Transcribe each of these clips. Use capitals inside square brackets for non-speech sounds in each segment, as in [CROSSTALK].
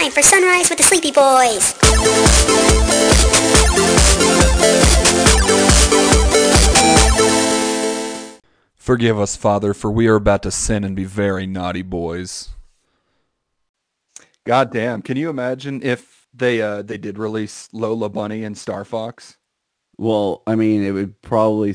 time for Sunrise with the Sleepy Boys. Forgive us, Father, for we are about to sin and be very naughty boys. God damn, can you imagine if they uh they did release Lola Bunny and Star Fox? Well, I mean, it would probably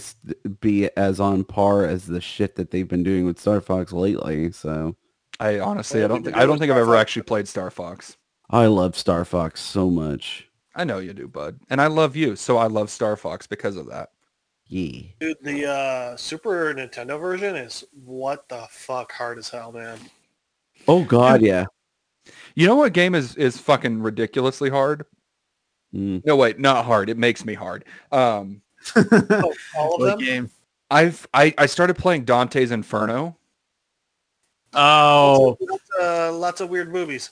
be as on par as the shit that they've been doing with Star Fox lately. So I honestly I don't think I do don't it think I've ever actually played Star Fox. I love Star Fox so much. I know you do, bud. And I love you, so I love Star Fox because of that. Yeah. Dude, the uh, Super Nintendo version is what the fuck hard as hell, man. Oh God, yeah. You know what game is is fucking ridiculously hard? Mm. No wait, not hard. It makes me hard. Um [LAUGHS] Oh, all of them? game? I've I, I started playing Dante's Inferno. Oh, Lots, uh, lots of weird movies.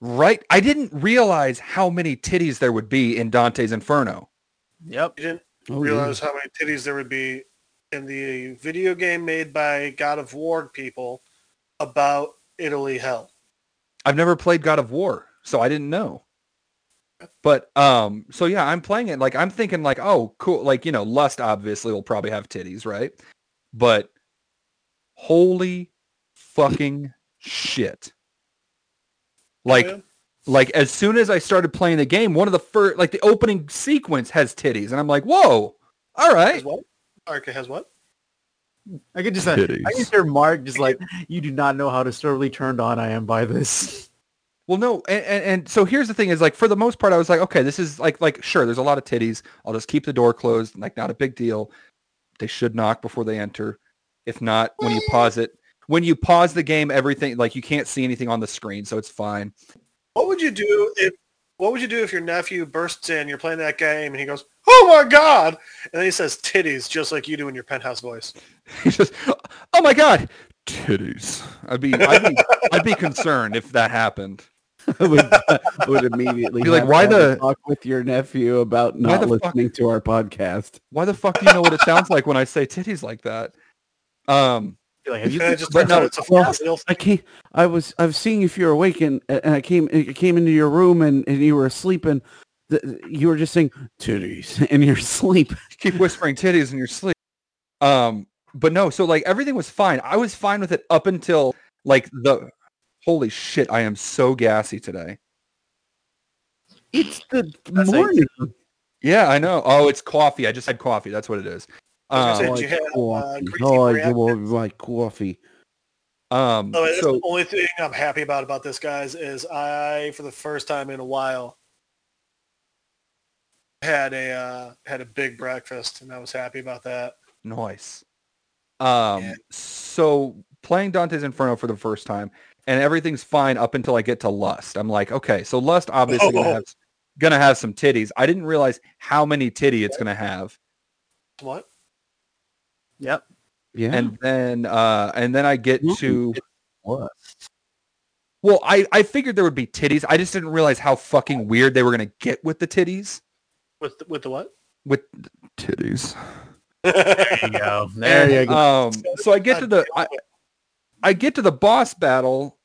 Right? I didn't realize how many titties there would be in Dante's Inferno. yep. You didn't Oh, yeah. realize how many titties there would be in the video game made by God of War people about Italy Hell. I've never played God of War, so I didn't know. But um so yeah, I'm playing it like I'm thinking like, oh, cool, like you know, Lust obviously will probably have titties, right? But holy fucking shit. Like Oh, yeah? like as soon as I started playing the game, one of the first like the opening sequence has titties and I'm like, "Whoa. All right." has what? Arca has what? I could just, uh, I Titties. can hear Mark just like, you do not know how disturbingly turned on I am by this. Well, no, and, and, and so here's the thing: is like for the most part, I was like, okay, this is like like sure, there's a lot of titties. I'll just keep the door closed, like not a big deal. They should knock before they enter. If not, when you pause it, when you pause the game, everything like you can't see anything on the screen, so it's fine. What would you do if what would you do if your nephew bursts in, you're playing that game and he goes, Oh my god and then he says titties just like you do in your penthouse voice. [LAUGHS] He just, oh my god, titties. I'd be, I'd be, I'd be concerned if that happened. I [LAUGHS] would, I would immediately Be like, why to have a the- talk with your nephew about not the fuck- listening to our podcast? Why the fuck do you know what it sounds like when I say titties like that? Um, You're like, have you And [LAUGHS] just but no, out it's a well, real I came. I was. I was seeing if you were awake, and, and I came. I came into your room, and, and you were asleep, and the, you were just saying titties [LAUGHS] in your sleep. keep whispering titties in your sleep. Um, but no, so like everything was fine. I was fine with it up until like the holy shit. I am so gassy today. It's the That's morning. Yeah, I know. Oh, it's coffee. I just had coffee. That's what it is. I was gonna say, Did you have, uh, oh, I love my coffee. um, Oh, so the only thing I'm happy about about this, guys, is I, for the first time in a while, had a uh, had a big breakfast, and I was happy about that. Nice. Um, Yeah. so playing Dante's Inferno for the first time, and everything's fine up until I get to Lust. I'm like, okay, so Lust obviously gonna Oh. [LAUGHS] have gonna have some titties. I didn't realize how many titty it's gonna have, What? Yep. Yeah. and then uh, and then I get Ooh, to what? well, I I figured there would be titties. I just didn't realize how fucking weird they were gonna get with the titties. With the, with the what? With titties. [LAUGHS] There you go. [LAUGHS] There you go. Um, so I get to the I, I get to the boss battle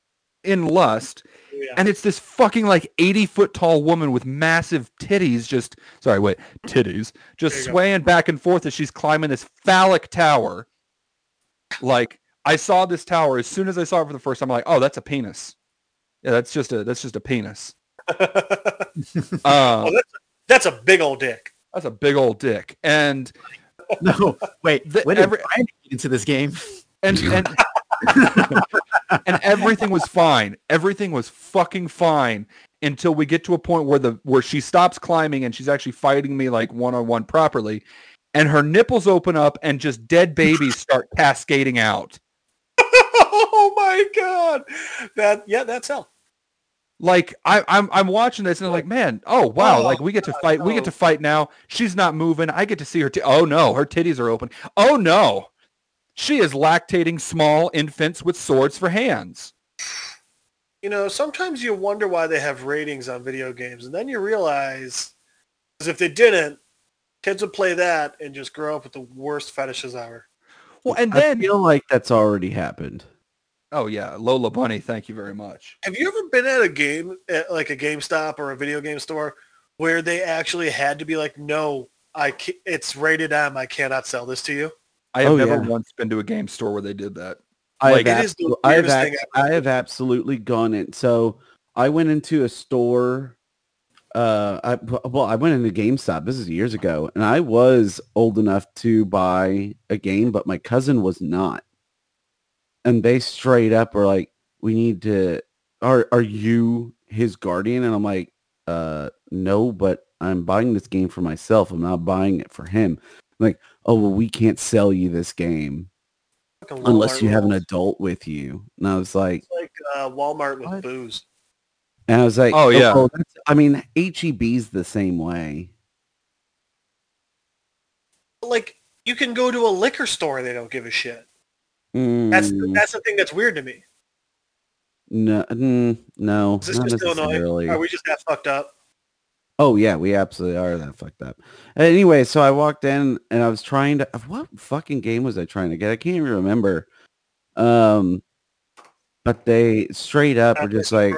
in Lust, Yeah. and it's this fucking like 80 foot tall woman with massive titties just sorry wait titties just There you go. swaying back and forth as she's climbing this phallic tower like i saw this tower as soon as i saw it for the first time i'm like oh that's a penis yeah that's just a that's just a penis uh, [LAUGHS] Oh, that's, that's a big old dick. that's a big old dick and [LAUGHS] No, wait. The- when did every- Brian get into this game? and and [LAUGHS] [LAUGHS] and everything was fine. Everything was fucking fine until we get to a point where the where she stops climbing and she's actually fighting me like one on one properly, and her nipples open up and just dead babies [LAUGHS] start cascading out. oh my god. That yeah, that's hell. Like I, I'm I'm watching this and I'm like, man, oh wow, Oh, like we get to fight, we get to fight now. She's not moving. I get to see her. T- oh no, her titties are open. Oh no, she is lactating small infants with swords for hands. You know, sometimes you wonder why they have ratings on video games, and then you realize, because if they didn't, kids would play that and just grow up with the worst fetishes ever. Well, and then I then feel like that's already happened. Oh yeah, Lola Bunny. Thank you very much. Have you ever been at a game, at like a GameStop or a video game store, where they actually had to be like, "No, I ca- it's rated M. I cannot sell this to you." I have Oh, never yeah. once been to a game store where they did that. I Like, have, it is the abso- I have, I have absolutely gone in. So I went into a store. Uh, I, well, I went into GameStop. This is years ago, and I was old enough to buy a game, but my cousin was not. And they straight up were like, "We need to. Are are you his guardian?" And I'm like, "Uh, no, but I'm buying this game for myself. I'm not buying it for him." Like, "Oh well, we can't sell you this game." Fucking unless you have an adult with you. And I was like, It's like uh, Walmart with What? booze. and I was like, Oh, yeah. well, I mean, HEB's the same way. Like you can go to a liquor store and they don't give a shit. That's Mm, that's the thing that's weird to me. no, mm, no, Is this not just Illinois? Are we just that fucked up? Oh yeah, we absolutely are that fucked up. Anyway, so I walked in and I was trying to. What fucking game was I trying to get? I can't even remember. Um, but they straight up were just like,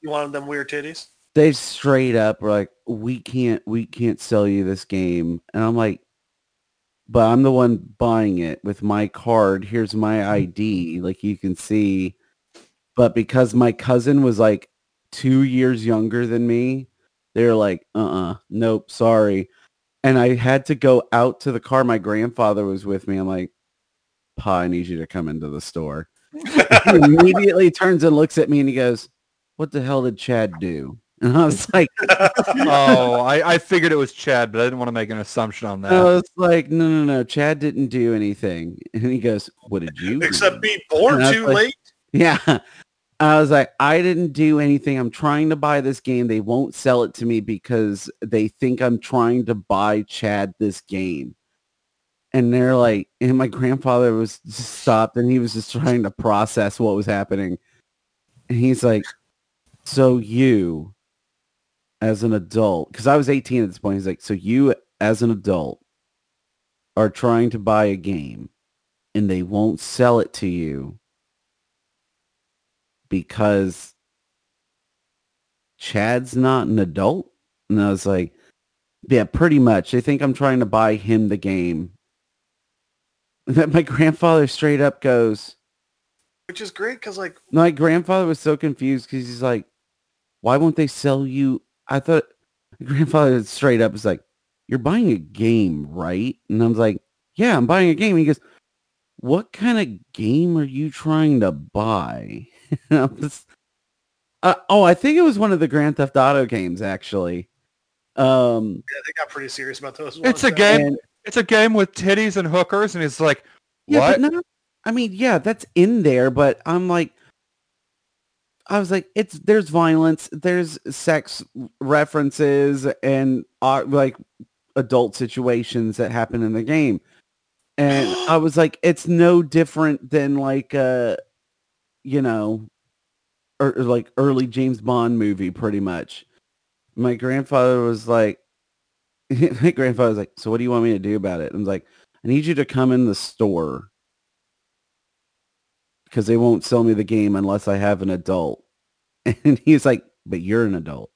you wanted them weird titties? they straight up were like, we can't, we can't sell you this game. And I'm like, but I'm the one buying it with my card. Here's my ID. Like you can see. But because my cousin was like two years younger than me, they're like, uh-uh, nope, sorry. And I had to go out to the car. My grandfather was with me. I'm like, Pa, I need you to come into the store. he immediately turns and looks at me and he goes, what the hell did Chad do? And I was like, [LAUGHS] oh, I, I figured it was Chad, but I didn't want to make an assumption on that. I was like, no, no, no, Chad didn't do anything. And he goes, what did you do? Except be born And I was too like- late. Yeah. I was like, I didn't do anything. I'm trying to buy this game. They won't sell it to me because they think I'm trying to buy Chad this game. And they're like, and my grandfather was stopped and he was just trying to process what was happening. And he's like, so you as an adult, because I was 18 at this point, he's like, so you as an adult are trying to buy a game and they won't sell it to you because Chad's not an adult? And I was like, yeah, pretty much. They think I'm trying to buy him the game. And then my [LAUGHS] grandfather straight up goes, Which is great because like my grandfather was so confused because he's like, why won't they sell you? I thought my grandfather straight up was like, you're buying a game, right? And I was like, yeah, I'm buying a game. And he goes, what kind of game are you trying to buy? [LAUGHS] and I was, uh, oh, I think it was one of the Grand Theft Auto games, actually. Um, yeah, they got pretty serious about those. It's a game. and It's a game with titties and hookers, and it's like, Yeah, what? but not, I mean, yeah, that's in there, but I'm like, I was like, it's there's violence, there's sex references, and uh, like adult situations that happen in the game, and I [GASPS] was like, it's no different than like uh, you know, or, or like early James Bond movie, pretty much. My grandfather was like, [LAUGHS] my grandfather was like, so what do you want me to do about it? I was like, I need you to come in the store because they won't sell me the game unless I have an adult. [LAUGHS] And he's like, but you're an adult.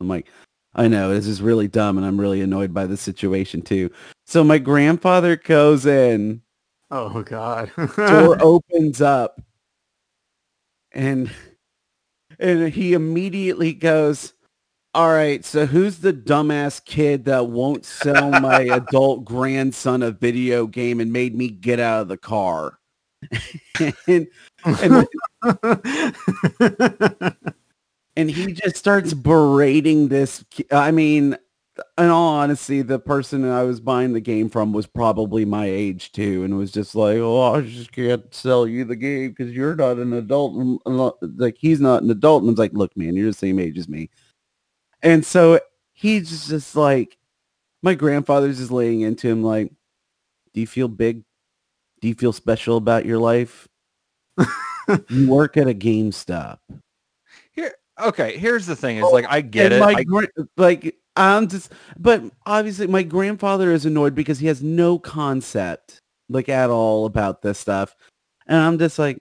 I'm like, I know this is really dumb and I'm really annoyed by the situation too. So my grandfather goes in, Oh God. door [LAUGHS] opens up and and he immediately goes, all right, so who's the dumbass kid that won't sell my [LAUGHS] adult grandson a video game and made me get out of the car? [LAUGHS] and, and [LAUGHS] and he just starts berating this. I mean, in all honesty, the person I was buying the game from was probably my age too, and was just like, "Oh, I just can't sell you the game because you're not an adult." And, and, like he's not an adult, and I was like, "Look, man, you're the same age as me." And so he's just, like, my grandfather's just laying into him, like, "Do you feel big? Do you feel special about your life? [LAUGHS] you work at a GameStop." Here, okay. Here's the thing: is oh, like I get it. my I, like I'm just, but obviously my grandfather is annoyed because he has no concept, like at all, about this stuff, and I'm just like,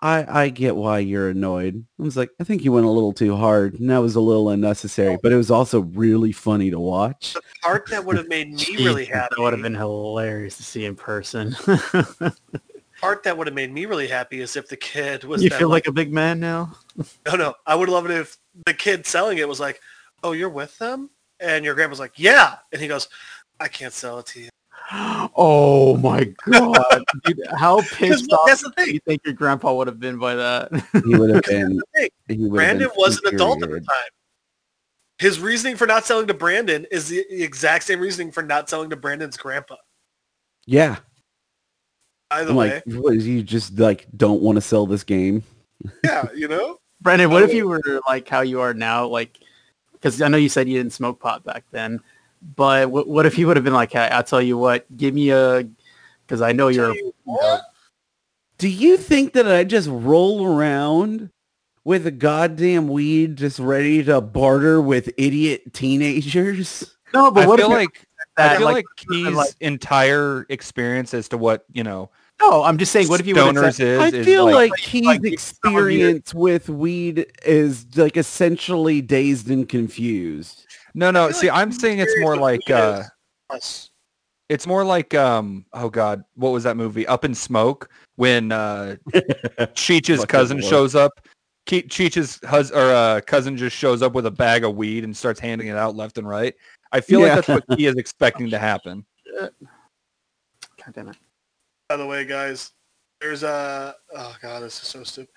I I get why you're annoyed. I was like, I think you went a little too hard, and that was a little unnecessary. But it was also really funny to watch. The part that would have made [LAUGHS] me really happy. That would have been hilarious to see in person. part that would have made me really happy is if the kid [LAUGHS] was. you that, feel like a big man now? No, no. I would love it if the kid selling it was like, "Oh, you're with them," and your grandpa's like, "Yeah," and he goes, "I can't sell it to you." [GASPS] Oh my god, [LAUGHS] dude! How pissed off that's the do thing. you think your grandpa would have been by that? He would have [LAUGHS] been. Hey, He have Brandon been was an adult at the time. His reasoning for not selling to Brandon is the the exact same reasoning for not selling to Brandon's grandpa. Yeah, Either I'm way, like, what, you just like don't want to sell this game. yeah, you know. Brandon, what if you were like how you are now? Like, because I know you said you didn't smoke pot back then, but what, what if you would have been like, hey, I'll tell you what, give me a, because I know you're, Tell [LAUGHS] you what? Do you think that I just roll around with a goddamn weed just ready to barter with idiot teenagers? no, but I what feel if like that, I feel like, like, Key's like- entire experience as to what you know no, I'm just saying, what if you would have stoners said, is. I is feel like, like- Key's like some of your- experience with weed is like essentially dazed and confused. no, no. See, like I'm saying it's more like uh, is it's more like um oh god, what was that movie? Up in Smoke when uh [LAUGHS] Cheech's cousin shows up. Ke- Cheech's hus- or uh, cousin just shows up with a bag of weed and starts handing it out left and right. I feel Yeah. like that's what he is [LAUGHS] expecting to happen. God damn it. By the way, guys, there's a. Oh god, this is so stupid.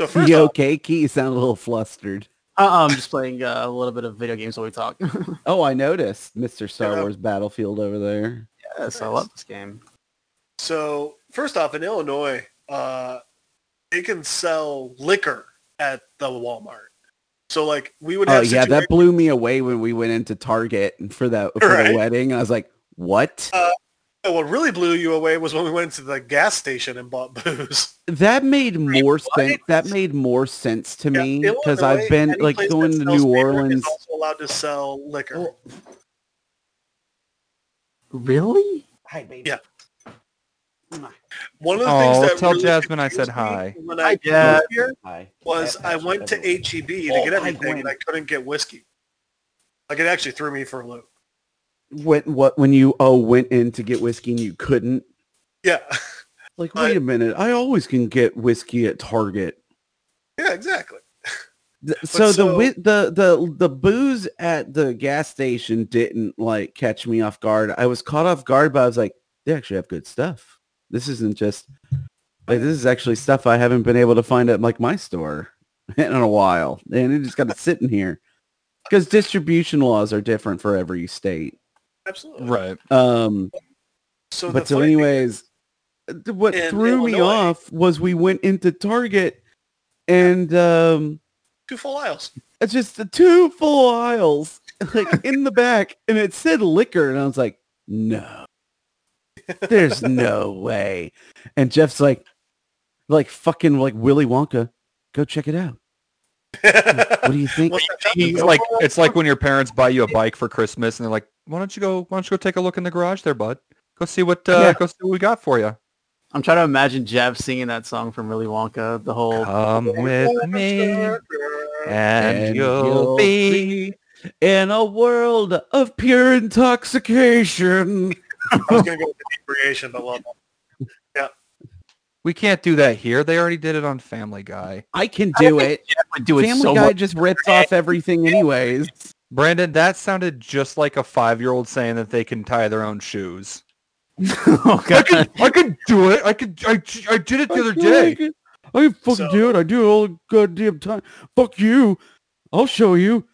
So first you off, okay? Key, you sound a little flustered. Uh, I'm just playing uh, a little bit of video games while we talk. [LAUGHS] Oh, I noticed Mr. Star Yeah. Wars Battlefield over there. yes, I love this game. so first off, in Illinois, uh, they can sell liquor at the Walmart. So like we would Oh have. yeah, that blew me away when we went into Target for that for Right. the wedding. I was like, "What?" Oh, what really blew you away was when we went to the gas station and bought booze. [LAUGHS] That made more sense. That made more sense to Yeah, me Illinois, because I've been like going to New Orleans. Is also allowed to sell liquor. Oh. Really? Hi, baby. Yeah. One of the Oh, things that tell really Jasmine I said hi. when I Yeah. moved here Hi. was I went to. HEB to Oh, get everything and I couldn't get whiskey. Like it actually threw me for a loop. When what when you oh went in to get whiskey and you couldn't? Yeah, Like, wait a minute. I always can get whiskey at Target. yeah, exactly. [LAUGHS] So, the so- wi- the the the booze at the gas station didn't like catch me off guard. I was caught off guard, but I was like, they actually have good stuff. This isn't just like this is actually stuff I haven't been able to find at like my store [LAUGHS] in a while, and it just got to sit in here because distribution laws are different for every state. Absolutely. Right. Um, So, but so thing anyways, what in threw me off was we went into Target and um two full aisles. it's just the two full aisles [LAUGHS] like in the back and it said liquor and I was like, no. There's no way. And Jeff's like like fucking like Willy Wonka, go check it out. What do you [LAUGHS] think? It's like [LAUGHS] it's like when your parents buy you a bike for Christmas and they're like, "Why don't you go? Why don't you go take a look in the garage there, bud? Go see what uh, Yeah. go see what we got for you. I'm trying to imagine Jeff singing that song from Willy Wonka. The whole Come with me, and, And you'll, you'll be." in a world of pure intoxication. [LAUGHS] I was gonna go with inebriation, but well, We can't do that here. They already did it on Family Guy. I can do it. Jeff would do it Family so Guy much. just rips off everything anyways. Brandon, that sounded just like a five-year-old saying that they can tie their own shoes. [LAUGHS] oh, I God. could, I could do it. I could, I, I did it the other I day. I can fucking So- do it. I do it all the goddamn time. Fuck you. I'll show you.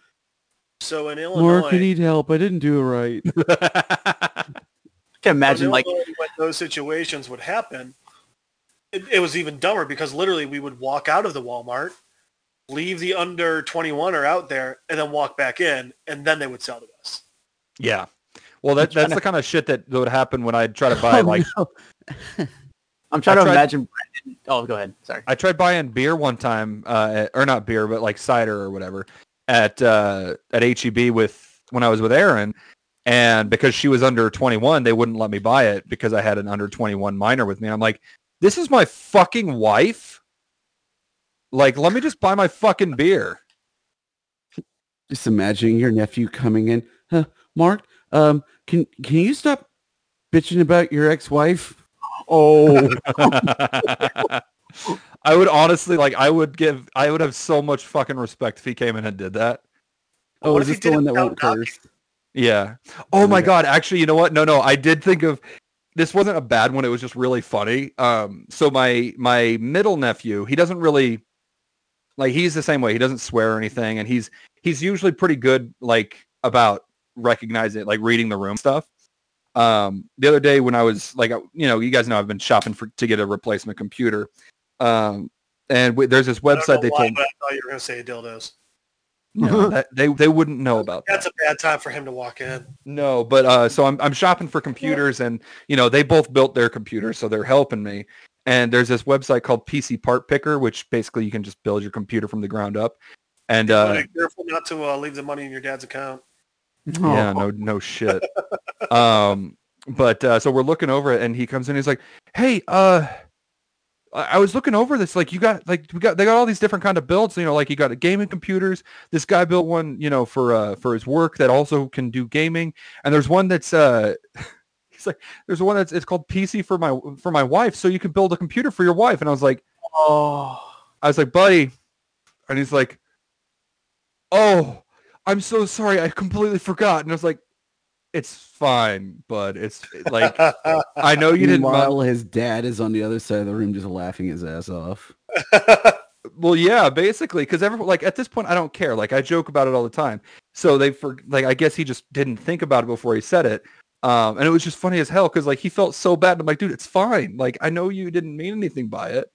so in Mark, I Illinois, need help. I didn't do it right. [LAUGHS] I can imagine like Illinois, when those situations would happen, it, it was even dumber because literally we would walk out of the Walmart, leave the under 21 or out there, and then walk back in, and then they would sell to us. yeah. Well, that, that's the kind of shit that would happen when I try to buy [LAUGHS] Oh, like no. [LAUGHS] I'm trying I to tried- imagine. Oh, go ahead. Sorry. I tried buying beer one time, uh, at- or not beer, but like cider or whatever at uh, at HEB with when I was with Aaron, and because she was under 21, they wouldn't let me buy it because I had an under 21 minor with me. And I'm like, this is my fucking wife. Like, let me just buy my fucking beer. Just imagining your nephew coming in. Huh, Mark, um, can can you stop bitching about your ex-wife? Oh, [LAUGHS] I would honestly like. I would give. I would have so much fucking respect if he came in and did that. Oh, What is this the one that won't curse? Yeah. Oh my god. Actually, you know what? No, no. I did think of. This wasn't a bad one. It was just really funny. Um. So my my middle nephew, he doesn't really. Like he's the same way. He doesn't swear or anything, and he's he's usually pretty good like about recognizing it, like reading the room stuff. Um, the other day when I was like, you know, you guys know I've been shopping for to get a replacement computer. Um, and w- there's this I don't website know they why, told but I thought you were going to say dildos. no, [LAUGHS] that they they wouldn't know about that. That's a bad time for him to walk in. No, but uh, so I'm I'm shopping for computers, and you know they both built their computers, so they're helping me. And there's this website called PC Part Picker, which basically you can just build your computer from the ground up. And uh, be careful not to uh, leave the money in your dad's account. yeah, no no shit. um, but uh, so we're looking over it, and he comes in, he's like, "Hey, uh." I I was looking over this, like you got, like we got, they got all these different kind of builds. You know, like you got a gaming computers. This guy built one, you know, for uh for his work that also can do gaming. And there's one that's uh, he's [LAUGHS] [LAUGHS] like, there's one that's it's called PC for my for my wife, so you can build a computer for your wife. And I was like, oh, I was like, buddy, and he's like, oh, I'm so sorry, I completely forgot. And I was like, it's fine, bud. It's like I know you didn't. mind- Meanwhile, his dad is on the other side of the room just laughing his ass off. [LAUGHS] Well, yeah, basically, because everyone like at this point, I don't care. Like I joke about it all the time. So they for like I guess he just didn't think about it before he said it. Um, and it was just funny as hell because like he felt so bad. I'm like, dude, it's fine. Like I know you didn't mean anything by it.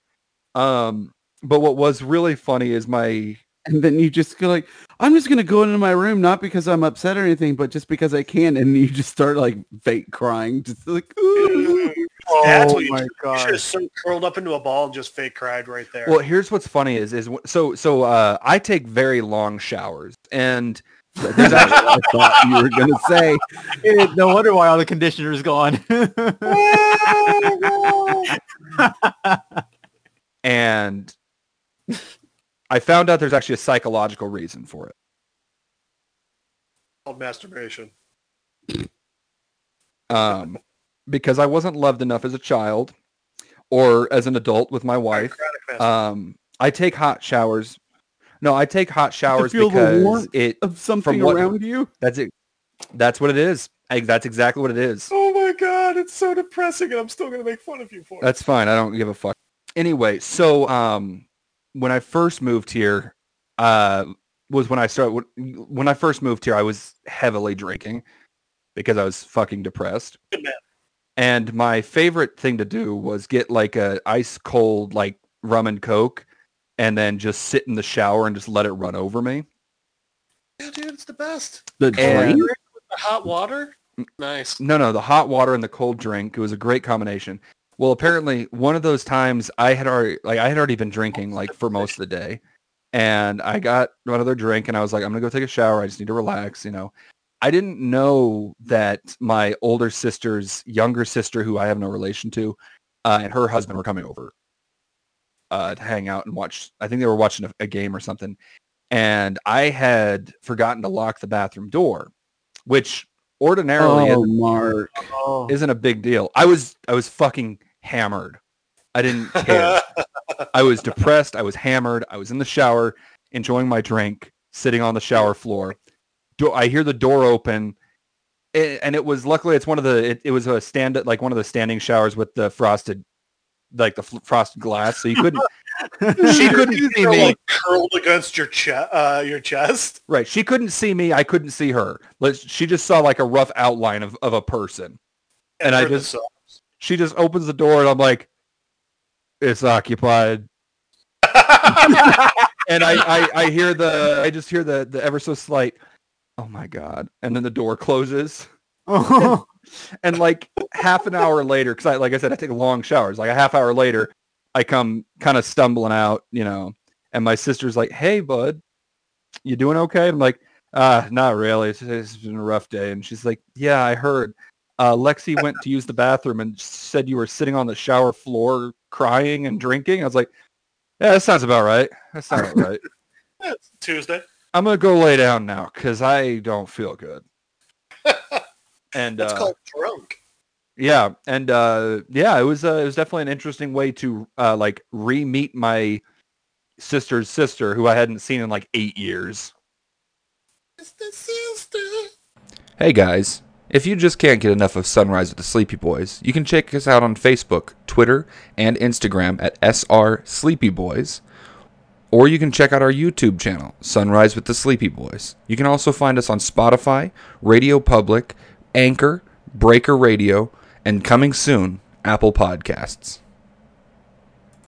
Um, but what was really funny is my And then you just go like, I'm just gonna go into my room, not because I'm upset or anything, but just because I can. And you just start like fake crying, [LAUGHS] just like, "Ooh." [LAUGHS] That's oh what you my should- You should god. have so curled up into a ball and just fake cried right there. well, here's what's funny is is so so uh, I take very long showers and there's actually I thought you were gonna say. Eh, no wonder why all the conditioner's gone. [LAUGHS] and I found out there's actually a psychological reason for it. called masturbation. um, because I wasn't loved enough as a child or as an adult with my wife. Um, I take hot showers. No, I take hot showers feel the because warmth it. Of something what- around you. That's it. That's what it is. I, that's exactly what it is. oh my god, it's so depressing, and I'm still gonna make fun of you for it. That's fine. I don't give a fuck. Anyway, so um, when I first moved here, uh, was when I started. When, I first moved here, I was heavily drinking because I was fucking depressed. And my favorite thing to do was get like a ice cold like rum and coke, and then just sit in the shower and just let it run over me. Yeah, dude, it's the best. The And- drain. With the hot water. Nice. No, no, the hot water and the cold drink. It was a great combination. Well, apparently one of those times I had already like I had already been drinking like for most of the day. And I got another drink and I was like, I'm gonna go take a shower. I just need to relax, you know. I didn't know that my older sister's younger sister, who I have no relation to, uh, and her husband were coming over uh, to hang out and watch. I think they were watching a, a game or something. And I had forgotten to lock the bathroom door, which ordinarily Oh, Mark. oh. isn't a big deal. I was I was fucking hammered. I didn't care. [LAUGHS] I was depressed. I was hammered. I was in the shower enjoying my drink, sitting on the shower floor. Do I hear the door open? a- And it was luckily it's one of the it, it was a stand like one of the standing showers with the frosted like the fl- frosted glass so you couldn't [LAUGHS] she couldn't see You're me like curled against your chest. Uh, your chest. right she couldn't see me I couldn't see her Let's, she just saw like a rough outline of, of a person And I just- she just opens the door and I'm like, it's occupied. [LAUGHS] And I, I, I hear the, I just hear the, the ever so slight, oh my God. And then the door closes. [LAUGHS] And like half an hour later, because I, like I said, I take long showers. Like a half hour later, I come kind of stumbling out, you know, and my sister's like, hey, bud, you doing okay? I'm like, uh, not really. It's, it's been a rough day. And she's like, yeah, I heard. Uh, Lexi went to use the bathroom and said you were sitting on the shower floor crying and drinking. I was like, Yeah, that sounds about right. That sounds about right. [LAUGHS] Tuesday. I'm gonna go lay down now because I don't feel good. And That's uh, called drunk. yeah, and uh, yeah, it was uh, it was definitely an interesting way to uh, like re-meet my sister's sister, who I hadn't seen in like eight years. It's the sister. Hey guys, if you just can't get enough of Sunrise with the Sleepy Boys, you can check us out on Facebook, Twitter, and Instagram at SR Sleepy Boys. Or you can check out our YouTube channel, Sunrise with the Sleepy Boys. You can also find us on Spotify, Radio Public, Anchor, Breaker Radio, and coming soon, Apple Podcasts.